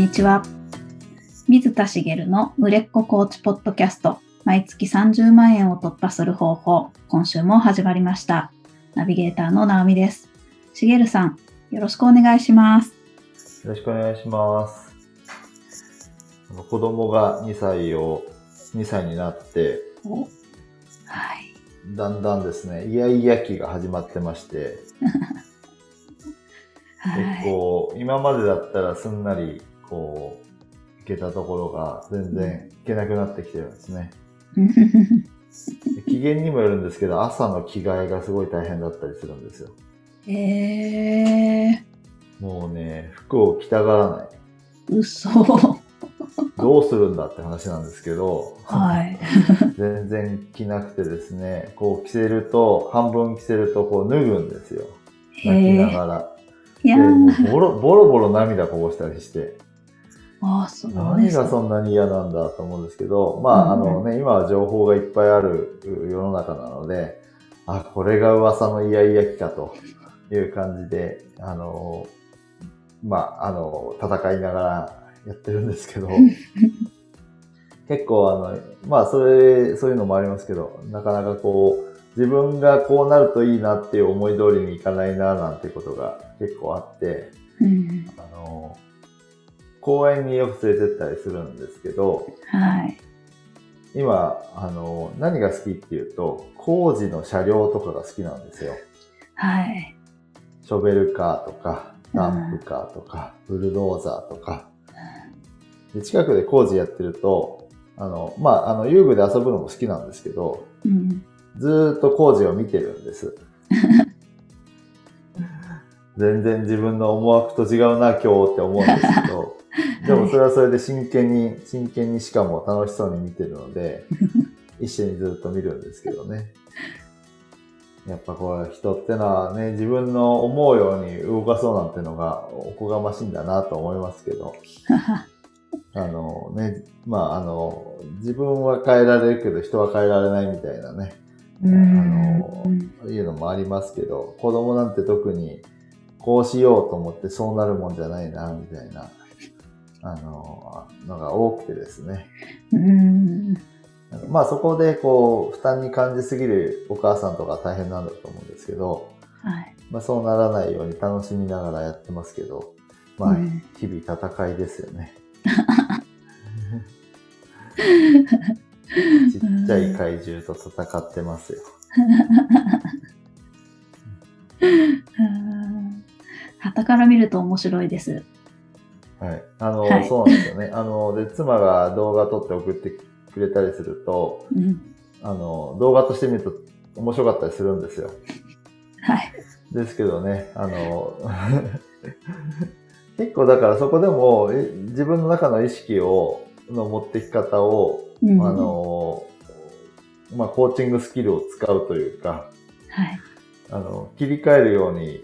にちは。水田茂の売れっ子コーチポッドキャスト、毎月30万円を突破する方法、今週も始まりました。ナビゲーターの直美です。茂さん、よろしくお願いします。よろしくお願いします。子供が2歳を、2歳になって、おはい。だんだんですね、イヤイヤ期が始まってまして、はい。結構、今までだったらすんなり、こう、いけたところが全然いけなくなってきてるんですね。で 機嫌にもよるんですけど、朝の着替えがすごい大変だったりするんですよ。えー、もうね、服を着たがらない。嘘。どうするんだって話なんですけど、はい。全然着なくてですね、こう着せると、半分着せるとこう脱ぐんですよ。泣きなえがら。ー、いやボロボロ涙こぼしたりして、あ、そう何。がそんなに嫌なんだと思うんですけど、まあ、あうんのね、今は情報がいっぱいある世の中なので、あ、これが噂のイヤイヤ期かという感じで、あの、まあ、あの、戦いながらやってるんですけど、結構あの、まあ、それ、そういうのもありますけど、なかなかこう、自分がこうなるといいなっていう思い通りにいかないな、なんてことが結構あって、うん、あの、公園によく連れてったりするんですけど、はい。今、あの、何が好きっていうと、工事の車両とかが好きなんですよ。はい。ショベルカーとか、ダンプカーとか、ブルドーザーとか。で近くで工事やってると、あの、まあ、あの、遊具で遊ぶのも好きなんですけど、うん、ずーっと工事を見てるんです。全然自分の思惑と違うな、今日って思うんですけど、でもそれはそれで真剣に、真剣にしかも楽しそうに見てるので、一緒にずっと見るんですけどね。やっぱこう人ってのはね、自分の思うように動かそうなんてのがおこがましいんだなと思いますけど、あのね、まああの、自分は変えられるけど人は変えられないみたいなね、あの、いうのもありますけど、子供なんて特にこうしようと思ってそうなるもんじゃないな、みたいな、あの、のが多くてですね。うん、まあそこでこう、負担に感じすぎるお母さんとか大変なんだと思うんですけど、はい。まあそうならないように楽しみながらやってますけど、まあうん日々戦いですよね。ちっちゃい怪獣と戦ってますよ。うん旗から見ると面白いです。はい。あの、はいそうなんですよね。あの、で、妻が動画撮って送ってくれたりすると、うん、あの、動画として見ると面白かったりするんですよ。はい。ですけどね、あの、結構だからそこでもえ自分の中の意識を、の持ってき方を、うんあ、の、まあ、コーチングスキルを使うというか、はい。あの、切り替えるように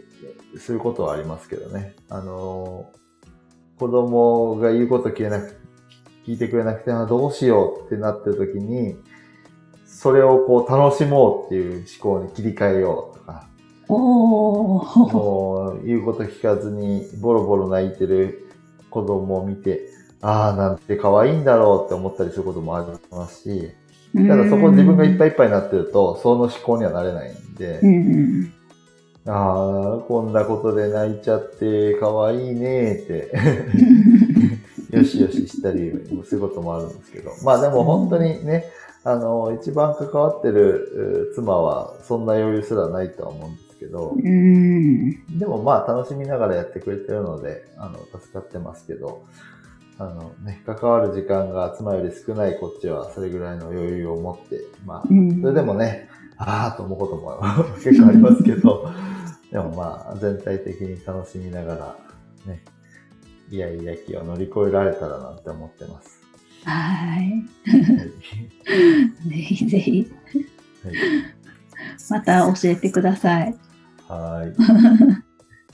することはありますけどね。あの、子供が言うこと聞けなく、聞いてくれなくて、あどうしようってなってる時に、それをこう楽しもうっていう思考に切り替えようとか、おー。もう言うこと聞かずにボロボロ泣いてる子供を見て、ああ、なんて可愛いんだろうって思ったりすることもありますし、ただそこ自分がいっぱいいっぱいになってると、その思考にはなれないんで、うん。ああ、こんなことで泣いちゃって可愛いねって、よしよししたりすることもあるんですけど。まあでも本当にね、あの、一番関わってるう妻はそんな余裕すらないとは思うんですけど、うん。でもまあ楽しみながらやってくれてるので、あの、助かってますけど、あのね、関わる時間が妻より少ないこっちはそれぐらいの余裕を持って、まあ、うん。それでもね、ああと思うことも結構ありますけど、でもまあ全体的に楽しみながら、ね、いやいや期を乗り越えられたらなって思ってます。はい。はい ぜひぜひ、はいまた教えてください。は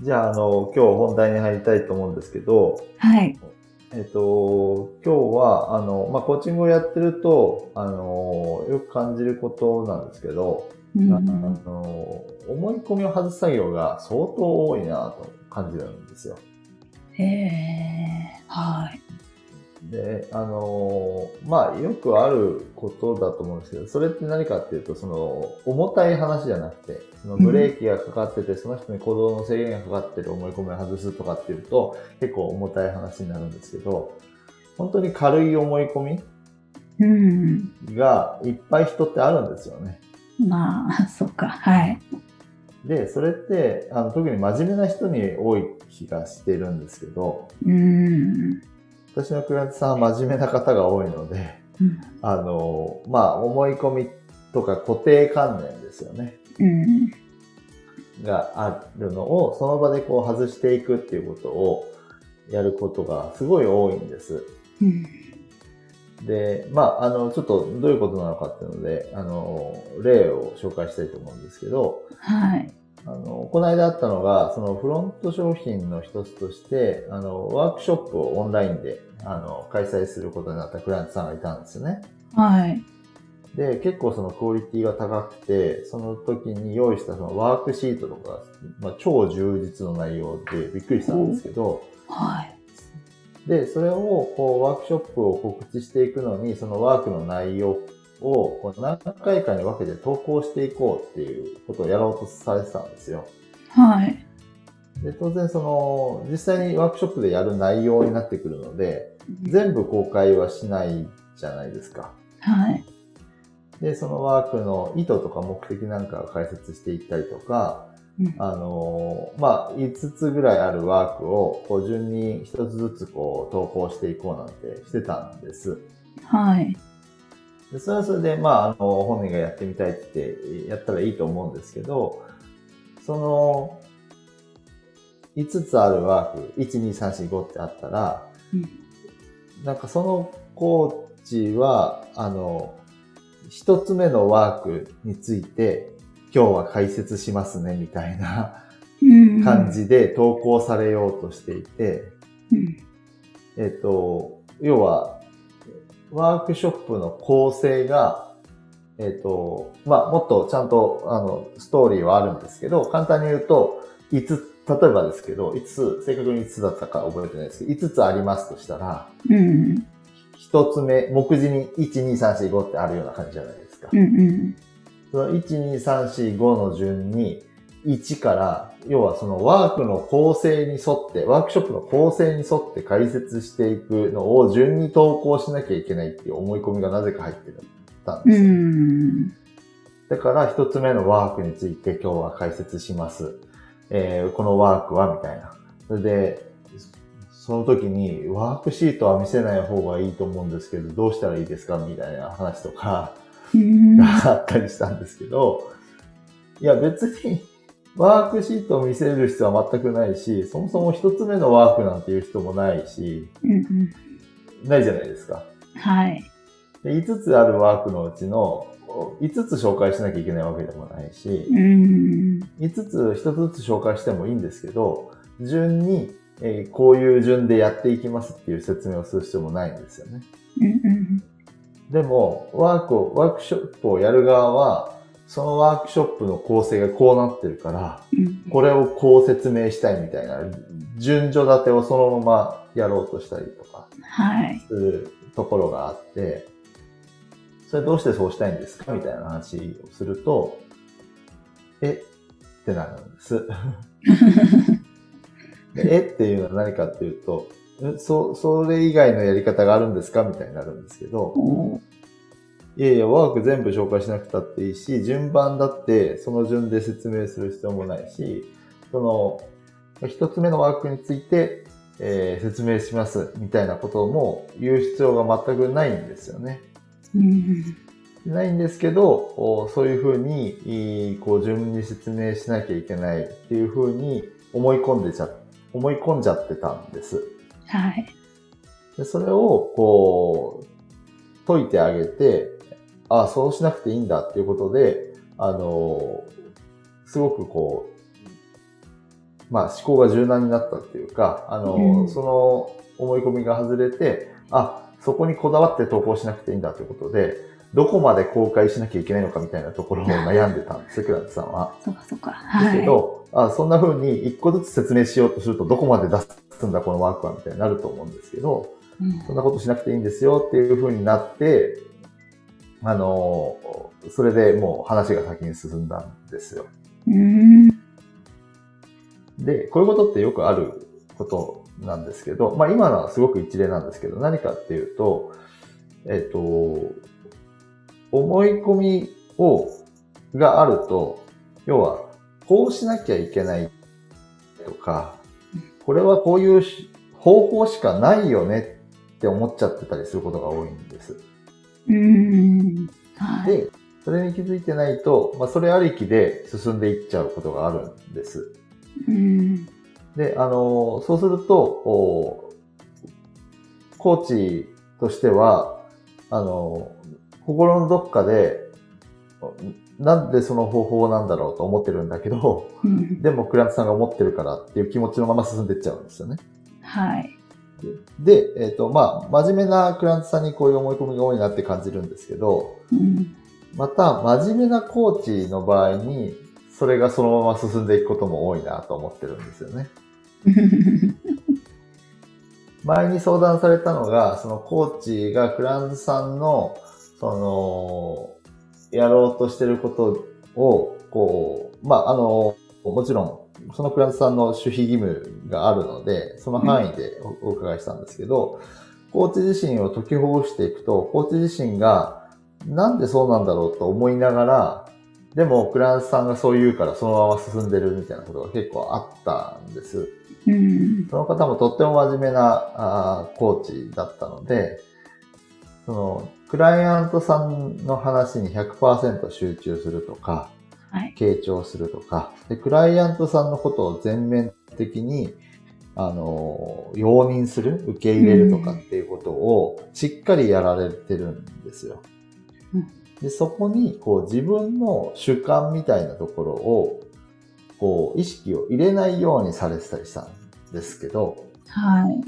い。じゃあ、あの、今日本題に入りたいと思うんですけど、はい。えっと、今日は、あの、まあ、コーチングをやってると、あの、よく感じることなんですけど、うんあの、思い込みを外す作業が相当多いなと感じるんですよ。へえ、はい。で、あのーまあ、よくあることだと思うんですけど、それって何かっていうと、その、重たい話じゃなくて、そのブレーキがかかってて、その人に行動の制限がかかってる思い込みを外すとかっていうと、結構重たい話になるんですけど、本当に軽い思い込うん。みがいっぱい人ってあるんですよね。まあ、そっか。はい。で、それって、あの、特に真面目な人に多い気がしてるんですけど、うん。私のクライアントさんは真面目な方が多いので、うん。あの、まあ、思い込みとか固定観念ですよね。うん。があるのを、その場でこう外していくっていうことをやることがすごい多いんです。うん。で、まあ、あの、ちょっとどういうことなのかっていうので、あの、例を紹介したいと思うんですけど、はい。あの、この間あったのが、そのフロント商品の一つとして、あの、ワークショップをオンラインで、あの、開催することになったクライアントさんがいたんですよね。はい。で、結構そのクオリティが高くて、その時に用意したそのワークシートとか、まあ、超充実の内容でびっくりしたんですけど、はい。で、それをこうワークショップを告知していくのに、そのワークの内容をこう何回かに分けて投稿していこうっていうことをやろうとされてたんですよ。はい。で、当然その、実際にワークショップでやる内容になってくるので、全部公開はしないじゃないですか。はい。で、そのワークの意図とか目的なんかを解説していったりとか、うんあのーまあ、5つぐらいあるワークを、こう、順に1つずつこう、投稿していこうなんてしてたんです。はい。でそれはそれで、まあ、あの、本人がやってみたいって言って、やったらいいと思うんですけど、その、5つあるワーク、1、2、3、4、5ってあったら、うんなんかそのコーチは、あの、一つ目のワークについて、今日は解説しますね、みたいなうん感。じで投稿されようとしていて、うん。えっと、要は、ワークショップの構成が、えっと、まあ、もっとちゃんと、あの、ストーリーはあるんですけど、簡単に言うと、5つ、例えばですけど、5つ、正確に5つだったか覚えてないですけど、5つありますとしたら、うん。一つ目、目次に1、2、3、4、5ってあるような感じじゃないですか。うん。うん。その1、2、3、4、5の順に、1から、要はそのワークの構成に沿って、ワークショップの構成に沿って解説していくのを順に投稿しなきゃいけないっていう思い込みがなぜか入ってたんうです。だから一つ目のワークについて今日は解説します。えーこのワークはみたいな。それで、その時にワークシートは見せない方がいいと思うんですけど、どうしたらいいですかみたいな話とか、うん。があったりしたん。ですけど、いや別にワークシートを見せる必要は全くないし、そもそも一つ目のワークなん。ていう人もないし、ないじゃないですか。はい。で5つあるワークのうちの5つ紹介しなきゃいけないわけでもないし、うん。5つ1つずつ紹介してもいいん。ですけど、順に、えーこういう順でやっていきますっていう説明をする必要もないん。ですよね。でも、ワークを、ワークショップをやる側は、そのワークショップの構成がこうなってるから、うん。これをこう説明したいみたいな、順序立てをそのままやろうとしたりとかはい。するところがあって、それどうしてそうしたいんですかみたいな話をすると、えってなるんです。でえっていうのは何かっていうと、えそ、それ以外のやり方があるんですか？みたいになるんですけど、おいやいや、ワーク全部紹介しなくたっていいし、順番だってその順で説明する必要もないし、その、一つ目のワークについて、えー説明しますみたいなことも言う必要が全くないんですよね。うん。ないんですけど、おそういうふうに、こう順に説明しなきゃいけないっていうふうに思い込んでちゃ、思い込んじゃってたんです。はい。でそれを、こう、解いてあげて、あそうしなくていいんだっていうことで、あの、すごくこう、まあ思考が柔軟になったっていうか、あの、うんその思い込みが外れて、あ、そこにこだわって投稿しなくていいんだということで、どこまで公開しなきゃいけないのかみたいなところを 悩んでたんですよ、クラントさんは。そうかそうか。ですはい。けど、あそんな風に一個ずつ説明しようとすると、どこまで出すんだ、このワークは、みたいになると思うんですけど、うんそんなことしなくていいんですよっていう風になって、あの、それでもう話が先に進んだんですよ。うーん。で、こういうことってよくあることなんですけど、まあ今のはすごく一例なんですけど、何かっていうと、えっ、と、思い込みを、があると、要は、こうしなきゃいけないとか、これはこういうし方法しかないよねって思っちゃってたりすることが多いんです。うーん。はい。で、それに気づいてないと、まあそれありきで進んでいっちゃうことがあるんです。うん。で、あの、そうすると、おコーチとしては、あの、心のどっかで、なんでその方法なんだろうと思ってるんだけど、うんでもクライアントさんが思ってるからっていう気持ちのまま進んでいっちゃうんですよね。はい。で、えっ、と、まあ、真面目なクライアントさんにこういう思い込みが多いなって感じるんですけど、うん。また、真面目なコーチの場合に、それがそのまま進んでいくことも多いなと思ってるんですよね。前に相談されたのが、そのコーチがクライアントさんの、その、やろうとしてることを、こう、まあ、あの、もちろん、そのクライアントさんの守秘義務があるので、その範囲でおお伺いしたんですけど、コーチ自身を解きほぐしていくと、コーチ自身が、なんでそうなんだろうと思いながら、でも、クライアントさんがそう言うから、そのまま進んでるみたいなことが結構あったんです。うん。その方もとっても真面目なあーコーチだったので、その、クライアントさんの話に100%集中するとか、はい。傾聴するとか、で、クライアントさんのことを全面的に、あの、容認する、受け入れるとかっていうことをしっかりやられてるんですよ。うんで、そこに、こう自分の主観みたいなところを、こう意識を入れないようにされてたりしたんですけど、はい。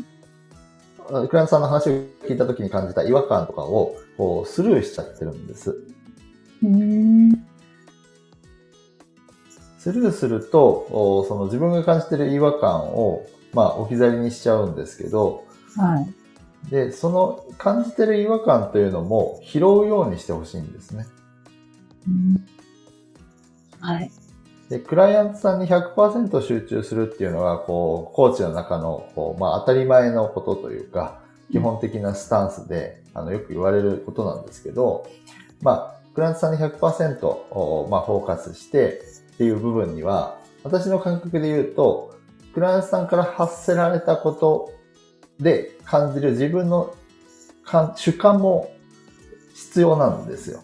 あクライアントさんの話を聞いた時に感じた違和感とかを、こうスルーしちゃってるんです。スルーすると、おその自分が感じてる違和感を、まあ、置き去りにしちゃうんですけど、はい。で、その感じてる違和感というのも拾うようにしてほしいんですね。うんはい。で、クライアントさんに100%集中するっていうのが、こう、コーチの中の、こう、まあ、当たり前のことというか、基本的なスタンスで、あの、よく言われることなんですけど、まあ、クライアントさんに100%おまあ、フォーカスしてっていう部分には、私の感覚で言うと、クライアントさんから発せられたことで感じる自分の感主観も必要なんですよ。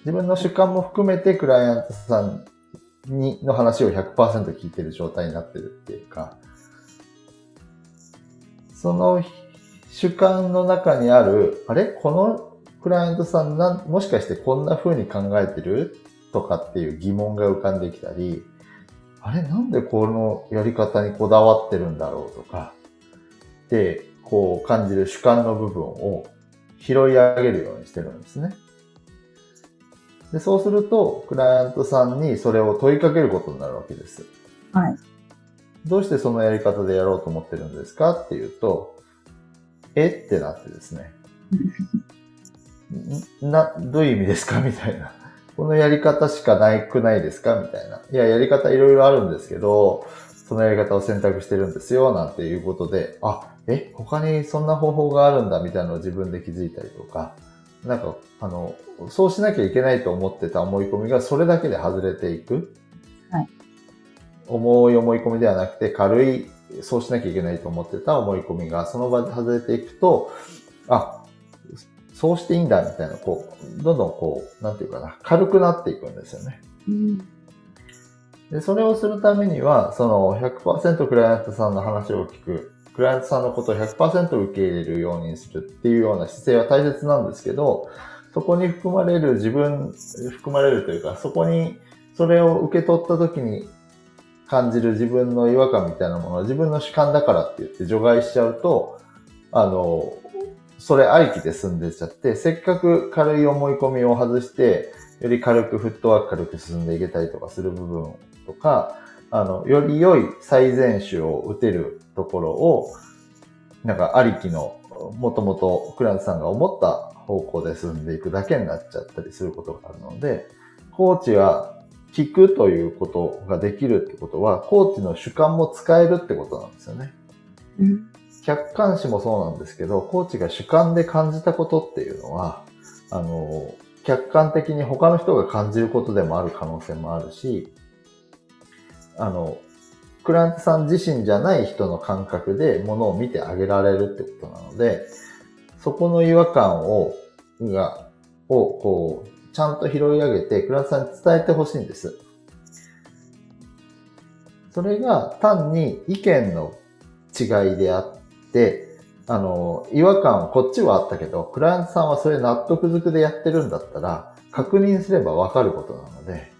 自分の主観も含めてクライアントさんにの話を100%聞いてる状態になってるっていうか、その主観の中にある、あれ？このクライアントさんなん、もしかしてこんな風に考えてる？とかっていう疑問が浮かんできたり、あれ？なんでこのやり方にこだわってるんだろう？とか、で、こう感じる主観の部分を拾い上げるようにしてるんですね。で、そうすると、クライアントさんにそれを問いかけることになるわけです。はい。どうしてそのやり方でやろうと思ってるんですか？っていうと、え？ってなってですね。んな、どういう意味ですか？みたいな。このやり方しかないくないですか？みたいな。いや、やり方いろいろあるんですけど、そのやり方を選択してるんですよ、なんていうことで、あ、え、他にそんな方法があるんだ、みたいなのを自分で気づいたりとか、なんか、あの、そうしなきゃいけないと思ってた思い込みがそれだけで外れていく。はい。重い思い込みではなくて軽い、そうしなきゃいけないと思ってた思い込みがその場で外れていくと、あ、そうしていいんだみたいな、こう、どんどんこう、なんていうかな、軽くなっていくんですよね。うんで、それをするためには、その100%クライアントさんの話を聞く、クライアントさんのことを100%受け入れるようにするっていうような姿勢は大切なんですけど、そこに含まれる自分、含まれるというか、そこに、それを受け取った時に感じる自分の違和感みたいなものは自分の主観だからって言って除外しちゃうと、あの、それありきで進んでっちゃって、せっかく軽い思い込みを外して、より軽くフットワーク軽く進んでいけたりとかする部分とか、あの、より良い最善手を打てるところを、なんかありきの、もともとクランツさんが思った方向で進んでいくだけになっちゃったりすることがあるので、コーチは聞くということができるってことは、コーチの主観も使えるってことなんですよね。うん、客観視もそうなんですけど、コーチが主観で感じたことっていうのは、あの、客観的に他の人が感じることでもある可能性もあるし、あの、クライアントさん自身じゃない人の感覚でものを見てあげられるってことなので、そこの違和感を、が、を、こう、ちゃんと拾い上げて、クライアントさんに伝えてほしいんです。それが単に意見の違いであって、あの、違和感こっちはあったけど、クライアントさんはそれ納得づくでやってるんだったら、確認すればわかることなので、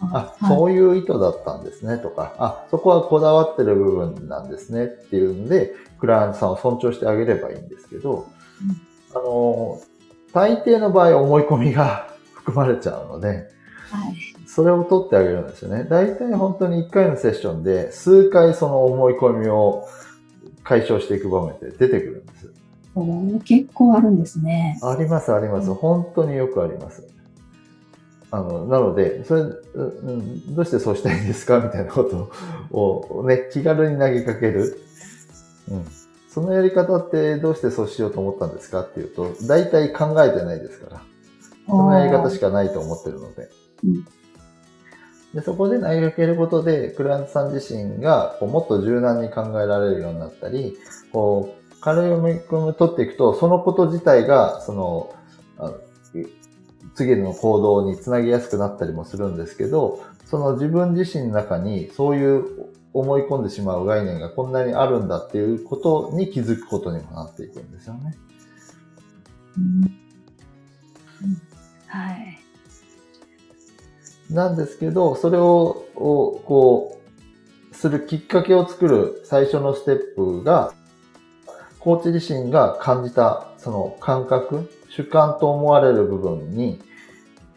あ、はい、そういう意図だったんですねとか、あ、そこはこだわってる部分なんですねっていうんで、クライアントさんを尊重してあげればいいんですけど、うん、あの、大抵の場合思い込みが含まれちゃうので、はい、それを取ってあげるんですよね。大体本当に1回のセッションで数回その思い込みを解消していく場面って出てくるんです。お結構あるんですね。あります、あります。本当によくあります。あの、なので、それ、うん、どうしてそうしたいんですかみたいなことをね、気軽に投げかける。うん。そのやり方ってどうしてそうしようと思ったんですかっていうと、大体考えてないですから。そのやり方しかないと思ってるので。うん、でそこで投げかけることで、クライアントさん自身がこうもっと柔軟に考えられるようになったり、こう、軽い読み込み取っていくと、そのこと自体が、その、次の行動につなぎやすくなったりもするんですけど、その自分自身の中にそういう思い込んでしまう概念がこんなにあるんだっていうことに気づくことにもなっていくんですよね。うん、はい。なんですけど、それを、こう、するきっかけを作る最初のステップが、コーチ自身が感じたその感覚、主観と思われる部分に、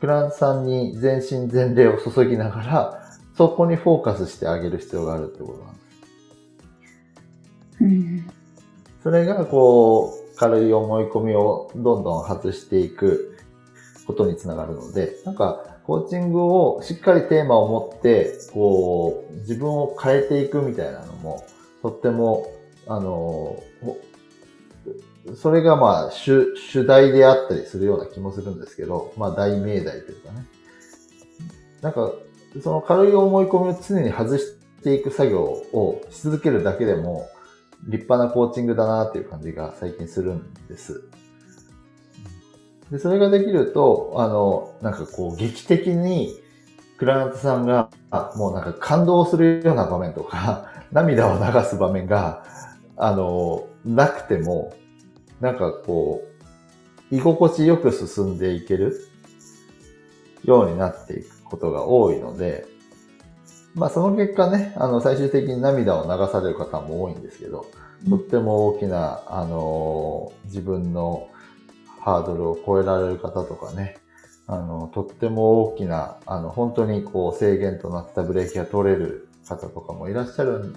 クランさんに全身全霊を注ぎながら、そこにフォーカスしてあげる必要があるってことなんです。うん、それが、こう、軽い思い込みをどんどん外していくことにつながるので、なんか、コーチングをしっかりテーマを持って、こう、自分を変えていくみたいなのも、とっても、あの、それがまあ主、主題であったりするような気もするんですけど、まあ大命題というかね。なんか、その軽い思い込みを常に外していく作業をし続けるだけでも、立派なコーチングだなっていう感じが最近するんです。で、それができると、あの、なんかこう劇的にクライアントさんが、もうなんか感動するような場面とか、涙を流す場面が、あの、なくても、なんかこう、居心地よく進んでいけるようになっていくことが多いので、まあその結果ね、あの最終的に涙を流される方も多いんですけど、とっても大きな、あの自分のハードルを超えられる方とかね、あの、とっても大きな、あの、本当にこう制限となったブレーキが取れる方とかもいらっしゃる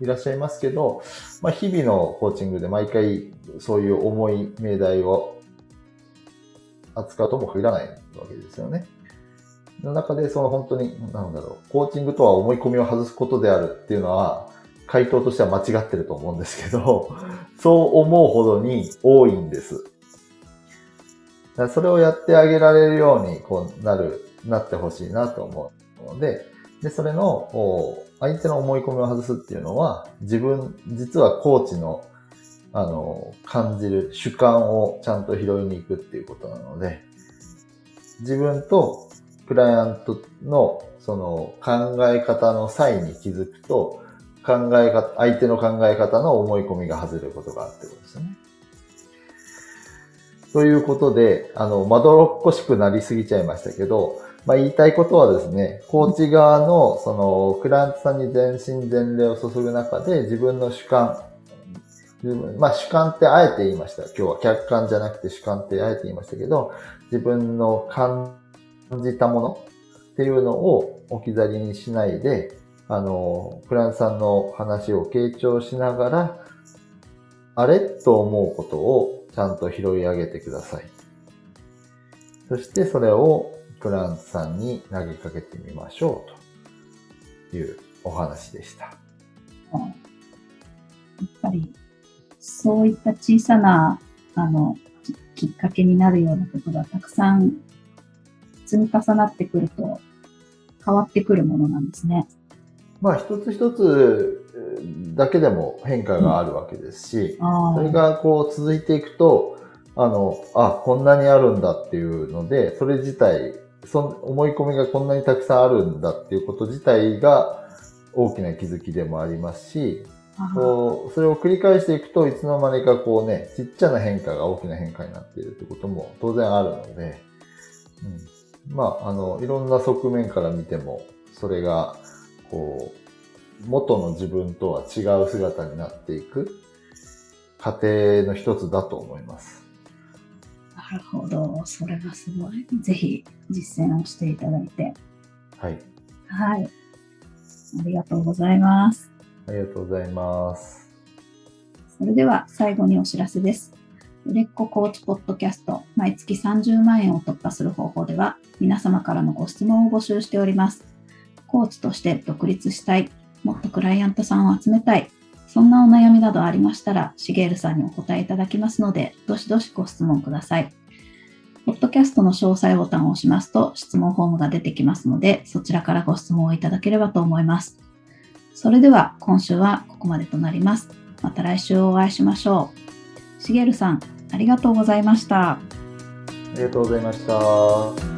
いらっしゃいますけど、まあ、日々のコーチングで毎回そういう重い命題を扱うとも限らないわけですよね。の中で、その本当に、なんだろう、コーチングとは思い込みを外すことであるっていうのは、回答としては間違ってると思うんですけど、そう思うほどに多いんです。だそれをやってあげられるように、こうなる、なってほしいなと思うので、で、それの、相手の思い込みを外すっていうのは、自分、実はコーチの、あの、感じる主観をちゃんと拾いに行くっていうことなので、自分とクライアントのその考え方の際に気づくと、考え方、相手の考え方の思い込みが外れることがあるってことですね。ということで、あの、まどろっこしくなりすぎちゃいましたけど、まあ、言いたいことはですね、コーチ側の、その、クラントさんに全身全霊を注ぐ中で、自分の主観自分まあ主観ってあえて言いました。今日は客観じゃなくて主観ってあえて言いましたけど、自分の感じたものっていうのを置き去りにしないで、あの、クラントさんの話を傾聴しながら、あれ？と思うことをちゃんと拾い上げてください。そしてそれをクラントさんに投げかけてみましょうというお話でした。やっぱり、そういった小さな、あの、きっかけになるようなことがたくさん積み重なってくると変わってくるものなんですね。まあ一つ一つだけでも変化があるわけですし、うん、それがこう続いていくと、あの、あ、こんなにあるんだっていうので、それ自体、そ思い込みがこんなにたくさんあるんだっていうこと自体が大きな気づきでもありますし、こうそれを繰り返していくといつの間にかこうね、ちっちゃな変化が大きな変化になっているってことも当然あるので、うん、まあ、あの、いろんな側面から見ても、それがこう、元の自分とは違う姿になっていく過程の一つだと思います。なるほど。それはすごい。ぜひ実践をしていただいて。はい。はい。ありがとうございます。ありがとうございます。それでは最後にお知らせです。売れっ子コーチポッドキャスト毎月30万円を突破する方法では皆様からのご質問を募集しております。コーチとして独立したい、もっとクライアントさんを集めたい、そんなお悩みなどありましたら、しげるさんにお答えいただきますので、どしどしご質問ください。ポッドキャストの詳細ボタンを押しますと、質問フォームが出てきますので、そちらからご質問をいただければと思います。それでは、今週はここまでとなります。また来週お会いしましょう。しげるさん、ありがとうございました。ありがとうございました。